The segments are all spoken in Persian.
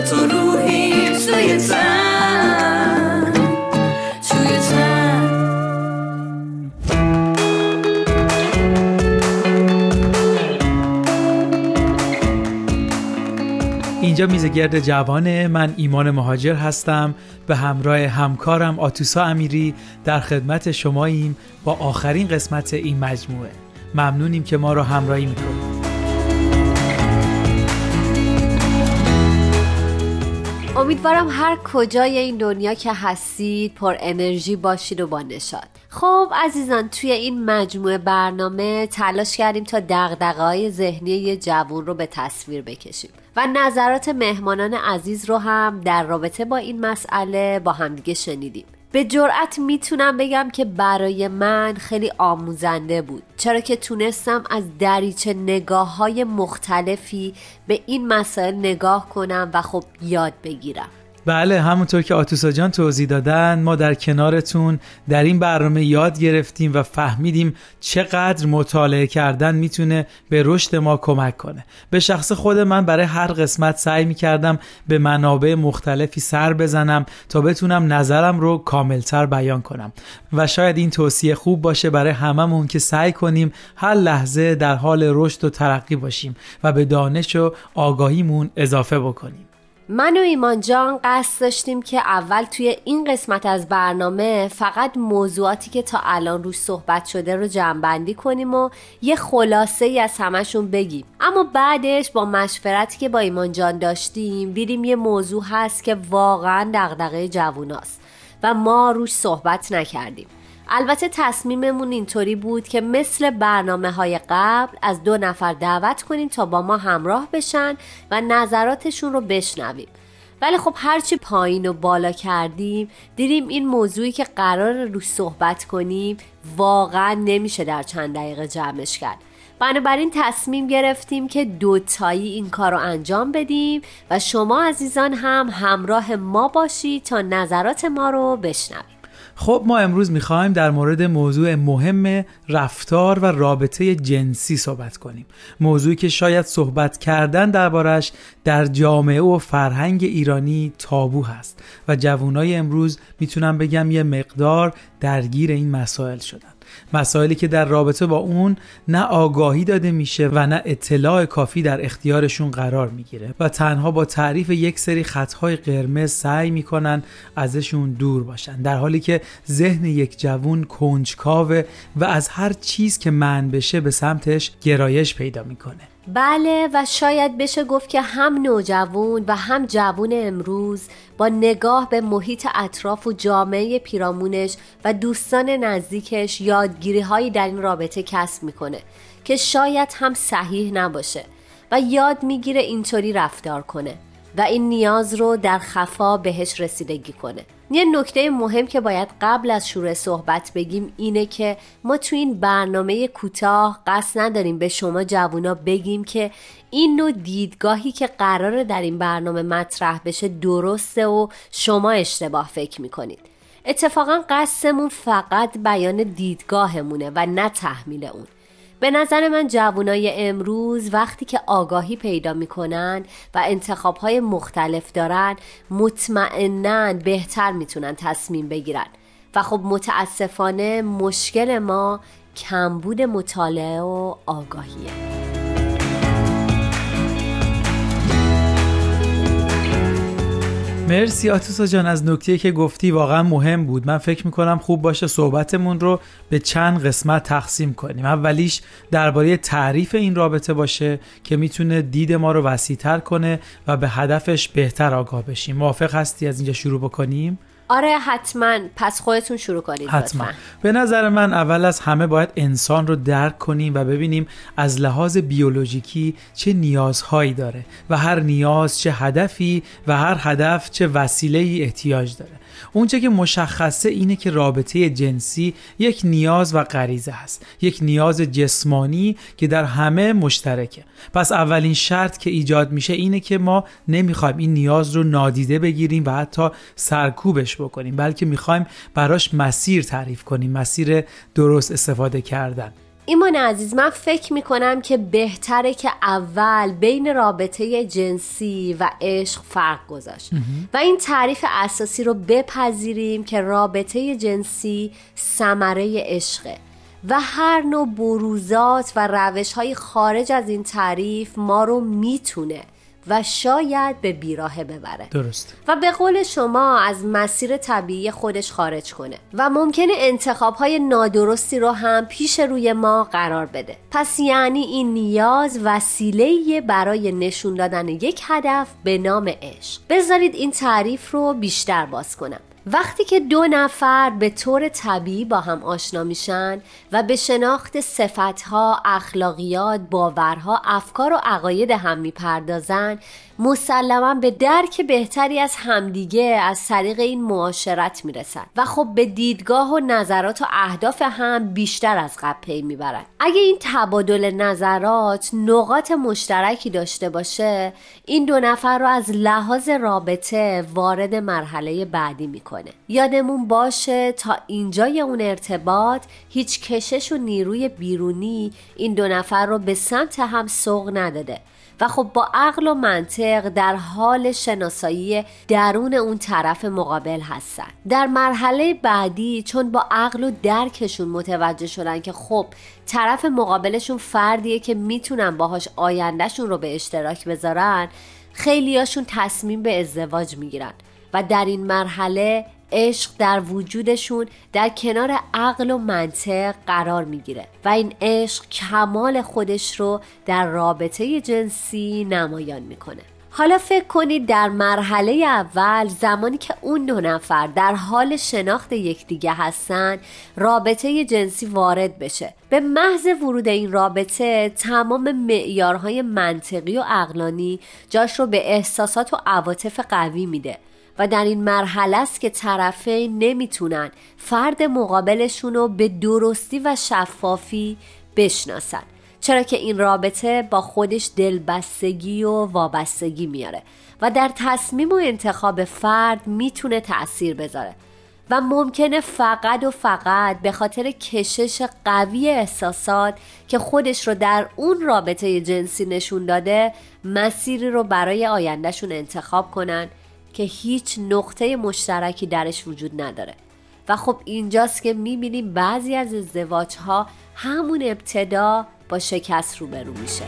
تو روحی توی تن توی تن. اینجا میزگرد جوانه من ایمان مهاجر هستم. به همراه همکارم آتوسا امیری در خدمت شماییم با آخرین قسمت این مجموعه. ممنونیم که ما رو همراهی می‌کنید. امیدوارم هر کجای این دنیا که هستید پر انرژی باشید و با نشاد خب عزیزان توی این مجموعه برنامه تلاش کردیم تا دقدقه های ذهنی یه جوون رو به تصویر بکشیم و نظرات مهمانان عزیز رو هم در رابطه با این مسئله با همدیگه شنیدیم. به جرأت می‌تونم بگم که برای من خیلی آموزنده بود. چرا که تونستم از دریچه نگاه های مختلفی به این مسائل نگاه کنم و خب یاد بگیرم. بله همونطور که آتوسا جان توضیح دادن ما در کنارتون در این برنامه یاد گرفتیم و فهمیدیم چقدر مطالعه کردن می‌تونه به رشد ما کمک کنه. به شخص خود من برای هر قسمت سعی می‌کردم به منابع مختلفی سر بزنم تا بتونم نظرم رو کاملتر بیان کنم. و شاید این توصیه خوب باشه برای هممون که سعی کنیم هر لحظه در حال رشد و ترقی باشیم و به دانش و آگاهیمون اضافه بکنیم. من و ایمان جان قصد داشتیم که اول توی این قسمت از برنامه فقط موضوعاتی که تا الان روش صحبت شده رو جمعبندی کنیم و یه خلاصه ای از همشون بگیم. اما بعدش با مشورتی که با ایمان جان داشتیم دیدیم یه موضوع هست که واقعا دغدغه جووناست و ما روش صحبت نکردیم. البته تصمیممون اینطوری بود که مثل برنامه های قبل از دو نفر دعوت کنیم تا با ما همراه بشن و نظراتشون رو بشنویم. ولی خب هرچی پایین و بالا کردیم دیدیم این موضوعی که قرار روش صحبت کنیم واقعا نمیشه در چند دقیقه جمعش کرد. بنابراین تصمیم گرفتیم که دوتایی این کار رو انجام بدیم و شما عزیزان هم همراه ما باشید تا نظرات ما رو بشنویم خب ما امروز می‌خوایم در مورد موضوع مهم رفتار و رابطه جنسی صحبت کنیم. موضوعی که شاید صحبت کردن دربارش در جامعه و فرهنگ ایرانی تابو هست و جوانای امروز می‌تونم بگم یه مقدار درگیر این مسائل شدن. مسائلی که در رابطه با اون نه آگاهی داده میشه و نه اطلاع کافی در اختیارشون قرار می‌گیره و تنها با تعریف یک سری خطهای قرمز سعی می‌کنن ازشون دور باشن در حالی که ذهن یک جوون کنجکاوه و از هر چیز که من بشه به سمتش گرایش پیدا می‌کنه. بله و شاید بشه گفت که هم نوجوان و هم جوون امروز با نگاه به محیط اطراف و جامعه پیرامونش و دوستان نزدیکش یادگیری هایی در این رابطه کسب می‌کنه که شاید هم صحیح نباشه و یاد می‌گیره اینطوری رفتار کنه و این نیاز رو در خفا بهش رسیدگی کنه. یه نکته مهم که باید قبل از شروع صحبت بگیم اینه که ما تو این برنامه کوتاه قصد نداریم به شما جوونا بگیم که این نوع دیدگاهی که قراره در این برنامه مطرح بشه درسته و شما اشتباه فکر می‌کنید. اتفاقا قصدمون فقط بیان دیدگاهمونه و نه تحمیل اون. به نظر من جوانای امروز وقتی که آگاهی پیدا می‌کنن و انتخابهای مختلف دارن مطمئنا بهتر می‌تونن تصمیم بگیرن. و خب متاسفانه مشکل ما کمبود مطالعه و آگاهیه. مرسی آتوسا جان از نکته که گفتی واقعا مهم بود. من فکر می‌کنم خوب باشه صحبتمون رو به چند قسمت تقسیم کنیم. اولیش درباره تعریف این رابطه باشه که می‌تونه دید ما رو وسیعتر کنه و به هدفش بهتر آگاه بشیم. موافق هستی از اینجا شروع بکنیم؟ آره حتما. پس خودتون شروع کنید حتما. لطفاً. به نظر من اول از همه باید انسان رو درک کنیم و ببینیم از لحاظ بیولوژیکی چه نیازهایی داره و هر نیاز چه هدفی و هر هدف چه وسیله ای احتیاج داره. اونچه که مشخصه اینه که رابطه جنسی یک نیاز و غریزه هست. یک نیاز جسمانی که در همه مشترکه. پس اولین شرط که ایجاد میشه اینه که ما نمی‌خوایم این نیاز رو نادیده بگیریم و حتی سرکوبش بکنیم بلکه می‌خوایم براش مسیر تعریف کنیم مسیر درست استفاده کردن. ایمان عزیز من فکر می‌کنم که بهتره که اول بین رابطه جنسی و عشق فرق گذاشت. و این تعریف اساسی رو بپذیریم که رابطه جنسی ثمره عشقه. و هر نوع بروزات و روش های خارج از این تعریف ما رو می‌تونه و شاید به بیراهه ببره. درست. و به قول شما از مسیر طبیعی خودش خارج کنه و ممکنه انتخاب های نادرستی رو هم پیش روی ما قرار بده. پس یعنی این نیاز وسیله برای نشون دادن یک هدف به نام عشق. بذارید این تعریف رو بیشتر باز کنم. وقتی که دو نفر به طور طبیعی با هم آشنا میشن و به شناخت صفتها، اخلاقیات، باورها، افکار و عقاید هم می‌پردازن مسلما به درک بهتری از همدیگه از طریق این معاشرت می‌رسن و خب به دیدگاه و نظرات و اهداف هم بیشتر از قبل پی می‌برن. اگه این تبادل نظرات نقاط مشترکی داشته باشه این دو نفر رو از لحاظ رابطه وارد مرحله بعدی می‌کنه. یادمون باشه تا اینجای اون ارتباط هیچ کشش و نیروی بیرونی این دو نفر رو به سمت هم سوق نداده و خب با عقل و منطق در حال شناسایی درون اون طرف مقابل هستن. در مرحله بعدی چون با عقل و درکشون متوجه شدن که خب طرف مقابلشون فردیه که می‌تونن باهاش آیندهشون رو به اشتراک بذارن خیلیاشون تصمیم به ازدواج می‌گیرن. و در این مرحله عشق در وجودشون در کنار عقل و منطق قرار می‌گیره و این عشق کمال خودش رو در رابطه جنسی نمایان می‌کنه. حالا فکر کنید در مرحله اول زمانی که اون دو نفر در حال شناخت یکدیگه هستن رابطه جنسی وارد بشه. به محض ورود این رابطه تمام معیارهای منطقی و عقلانی جاش رو به احساسات و عواطف قوی میده. و در این مرحله است که طرفین نمی‌تونن فرد مقابلشون رو به درستی و شفافی بشناسن. چرا که این رابطه با خودش دلبستگی و وابستگی میاره و در تصمیم و انتخاب فرد می‌تونه تأثیر بذاره و ممکنه فقط و فقط به خاطر کشش قوی احساسات که خودش رو در اون رابطه جنسی نشون داده مسیری رو برای آیندهشون انتخاب کنن که هیچ نقطه مشترکی درش وجود نداره. و خب اینجاست که می‌بینیم بعضی از ازدواج ها همون ابتدا با شکست روبرو میشه.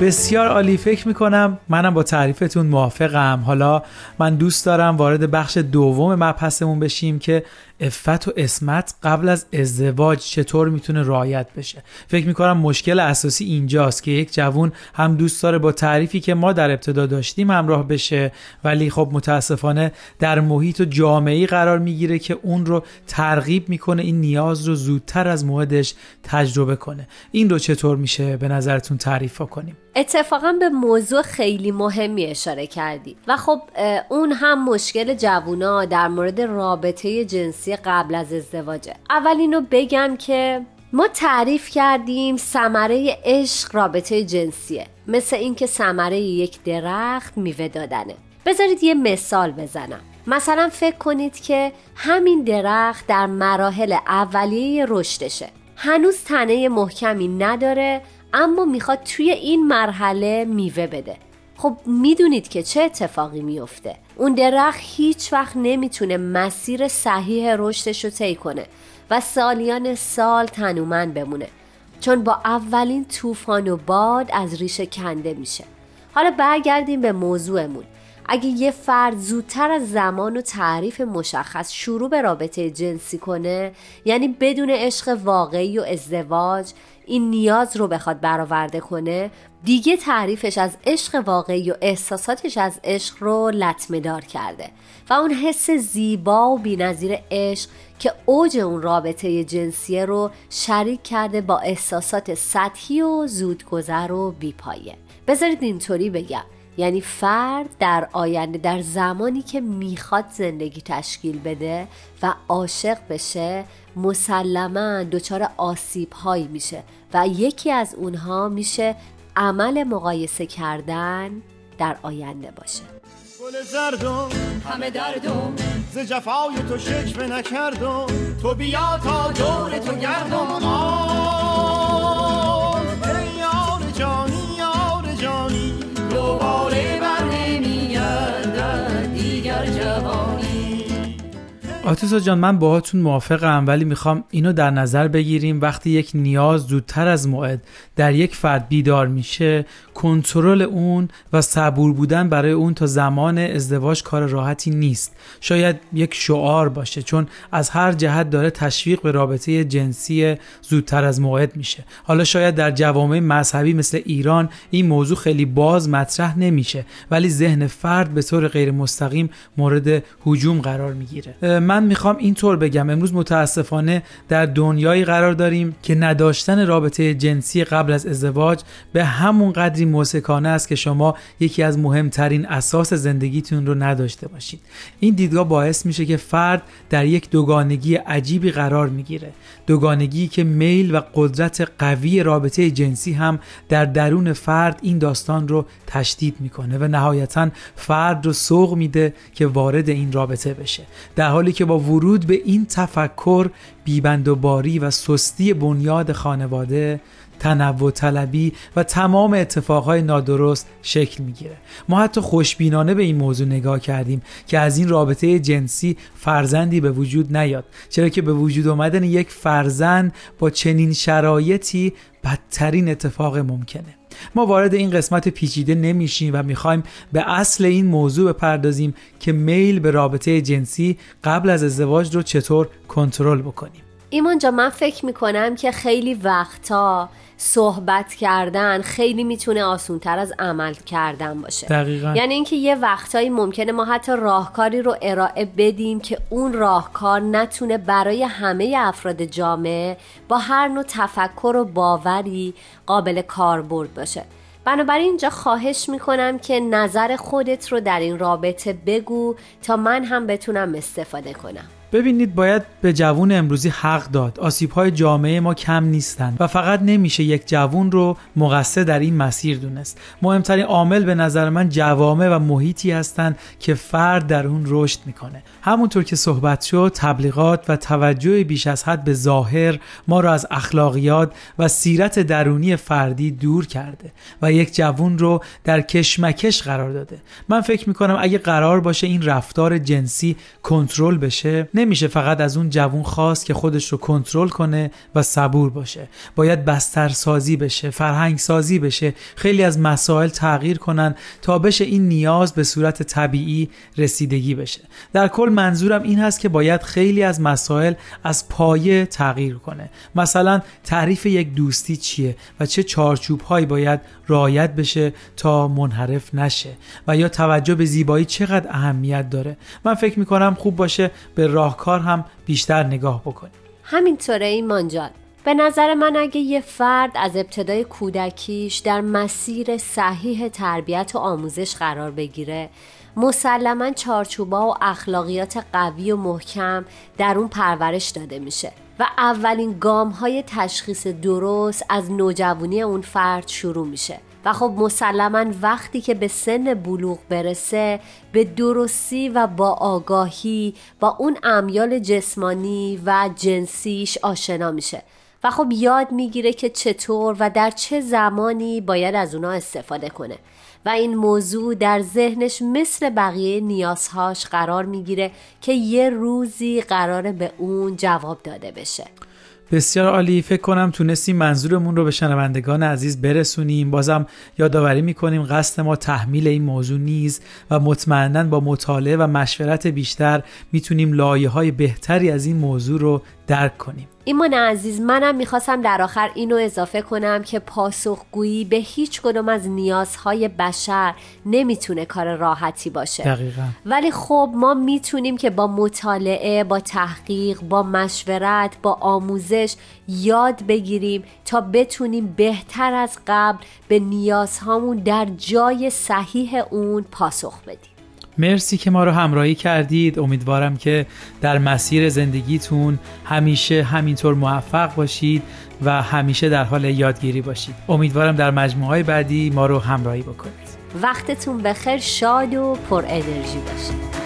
بسیار عالی. فکر می‌کنم منم با تعریفتون موافقم. حالا من دوست دارم وارد بخش دوم مبحثمون بشیم که افت و اسمت قبل از ازدواج چطور می‌تونه رعایت بشه؟ فکر می‌کنم مشکل اساسی اینجاست که یک جوون هم دوست داره با تعریفی که ما در ابتدا داشتیم همراه بشه ولی خب متاسفانه در محیط و جامعه قرار می‌گیره که اون رو ترغیب می‌کنه این نیاز رو زودتر از موعدش تجربه کنه. این رو چطور میشه به نظرتون تعریف کنیم؟ اتفاقا به موضوع خیلی مهمی اشاره کردی. و خب اون هم مشکل جوونا در مورد رابطه جنسی قبل از ازدواجه. اول اینو بگم که ما تعریف کردیم ثمره عشق رابطه جنسیه. مثل اینکه ثمره یک درخت میوه دادنه. بذارید یه مثال بزنم. مثلا فکر کنید که همین درخت در مراحل اولیه رشدشه. هنوز تنه محکمی نداره اما می‌خواد توی این مرحله میوه بده. خب می‌دونید که چه اتفاقی میفته اون درخت هیچ وقت نمی‌تونه مسیر صحیح رشدش رو طی کنه و سالیان سال تنومند بمونه چون با اولین طوفان و باد از ریشه کنده میشه. حالا برگردیم به موضوعمون. اگه یه فرد زودتر از زمان و تعریف مشخص شروع به رابطه جنسی کنه یعنی بدون عشق واقعی و ازدواج این نیاز رو بخواد برآورده کنه دیگه تعریفش از عشق واقعی و احساساتش از عشق رو لطمه دار کرده. و اون حس زیبا و بینظیر عشق که اوج اون رابطه جنسیه رو شریک کرده با احساسات سطحی و زودگذر و بیپایه. بذارید اینطوری بگم. یعنی فرد در آینده در زمانی که می‌خواد زندگی تشکیل بده و عاشق بشه مسلما دچار آسیب هایی میشه و یکی از اونها میشه عمل مقایسه کردن در آینده باشه. گل زردم همه دردم. ز جفای تو شکوه نکردم. تو بیا تا دور تو گردم. آتوسا جان من باهاتون موافقم ولی می‌خوام اینو در نظر بگیریم. وقتی یک نیاز زودتر از موعد در یک فرد بیدار میشه کنترل اون و صبور بودن برای اون تا زمان ازدواج کار راحتی نیست. شاید یک شعار باشه چون از هر جهت داره تشویق به رابطه جنسی زودتر از موعد میشه. حالا شاید در جوامع مذهبی مثل ایران این موضوع خیلی باز مطرح نمیشه ولی ذهن فرد به طور غیر مستقیم مورد هجوم قرار می‌گیره. می‌خوام اینطور بگم. امروز متاسفانه در دنیایی قرار داریم که نداشتن رابطه جنسی قبل از ازدواج به همون قدری موسکانه است که شما یکی از مهمترین اساس زندگیتون رو نداشته باشید. این دیدگاه باعث میشه که فرد در یک دوگانگی عجیبی قرار می‌گیره. دوگانگی که میل و قدرت قوی رابطه جنسی هم در درون فرد این داستان رو تشدید می‌کنه و نهایتا فرد رو سوق میده که وارد این رابطه بشه. در حالی که با ورود به این تفکر بیبندوباری و سستی بنیاد خانواده تنوع طلبی و تمام اتفاقهای نادرست شکل می‌گیره. ما حتی خوشبینانه به این موضوع نگاه کردیم که از این رابطه جنسی فرزندی به وجود نیاد چرا که به وجود آمدن یک فرزند با چنین شرایطی بدترین اتفاق ممکنه. ما وارد این قسمت پیچیده نمیشیم و می‌خوایم به اصل این موضوع بپردازیم که میل به رابطه جنسی قبل از ازدواج رو چطور کنترل بکنیم. ایمان جا من فکر می‌کنم که خیلی وقتا صحبت کردن خیلی می‌تونه آسونتر از عمل کردن باشه. دقیقا. یعنی اینکه یه وقتایی ممکنه ما حتی راهکاری رو ارائه بدیم که اون راهکار نتونه برای همه افراد جامعه با هر نوع تفکر و باوری قابل کاربرد باشه. بنابراین اینجا خواهش می‌کنم که نظر خودت رو در این رابطه بگو تا من هم بتونم استفاده کنم. ببینید باید به جوون امروزی حق داد. آسیب های جامعه ما کم نیستند و فقط نمیشه یک جوون رو مقصر در این مسیر دونست. مهمترین عامل به نظر من جوامع و محیطی هستند که فرد در اون رشد می‌کنه. همونطور که صحبت شد تبلیغات و توجه بیش از حد به ظاهر ما را از اخلاقیات و سیرت درونی فردی دور کرده و یک جوون رو در کشمکش قرار داده. من فکر می‌کنم اگه قرار باشه این رفتار جنسی کنترل بشه نمیشه فقط از اون جوون خواست که خودش رو کنترل کنه و صبور باشه. باید بستر سازی بشه فرهنگ سازی بشه خیلی از مسائل تغییر کنن تا بشه این نیاز به صورت طبیعی رسیدگی بشه. در کل منظورم این هست که باید خیلی از مسائل از پایه تغییر کنه. مثلا تعریف یک دوستی چیه و چه چارچوب هایی باید رعایت بشه تا منحرف نشه و یا توجه به زیبایی چقدر اهمیت داره. من فکر می‌کنم خوب باشه به راهکار هم بیشتر نگاه بکنیم. همینطوره ایمان جان. به نظر من اگه یه فرد از ابتدای کودکیش در مسیر صحیح تربیت و آموزش قرار بگیره مسلما چارچوبا و اخلاقیات قوی و محکم در اون پرورش داده میشه و اولین گام های تشخیص درست از نوجوانی اون فرد شروع میشه. و خب مسلما وقتی که به سن بلوغ برسه به درستی و با آگاهی با اون امیال جسمانی و جنسیش آشنا میشه. و خب یاد می‌گیره که چطور و در چه زمانی باید از اونا استفاده کنه. و این موضوع در ذهنش مثل بقیه نیازهاش قرار می‌گیره که یه روزی قراره به اون جواب داده بشه. بسیار عالی. فکر کنم تونستیم منظورمون رو به شنوندگان عزیز برسونیم. بازم یادآوری می‌کنیم قصد ما تحمیل این موضوع نیست و مطمئنا با مطالعه و مشورت بیشتر می‌تونیم لایه های بهتری از این موضوع رو درک کنیم. ایمان عزیز منم می‌خواستم در آخر اینو اضافه کنم که پاسخگویی به هیچ کدوم از نیازهای بشر نمی‌تونه کار راحتی باشه. دقیقا. ولی خب ما می‌تونیم که با مطالعه با تحقیق با مشورت با آموزش یاد بگیریم تا بتونیم بهتر از قبل به نیازهامون در جای صحیح اون پاسخ بدیم. مرسی که ما رو همراهی کردید. امیدوارم که در مسیر زندگیتون همیشه همینطور موفق باشید و همیشه در حال یادگیری باشید. امیدوارم در مجموعه های بعدی ما رو همراهی بکنید. وقتتون بخیر شاد و پر انرژی باشید.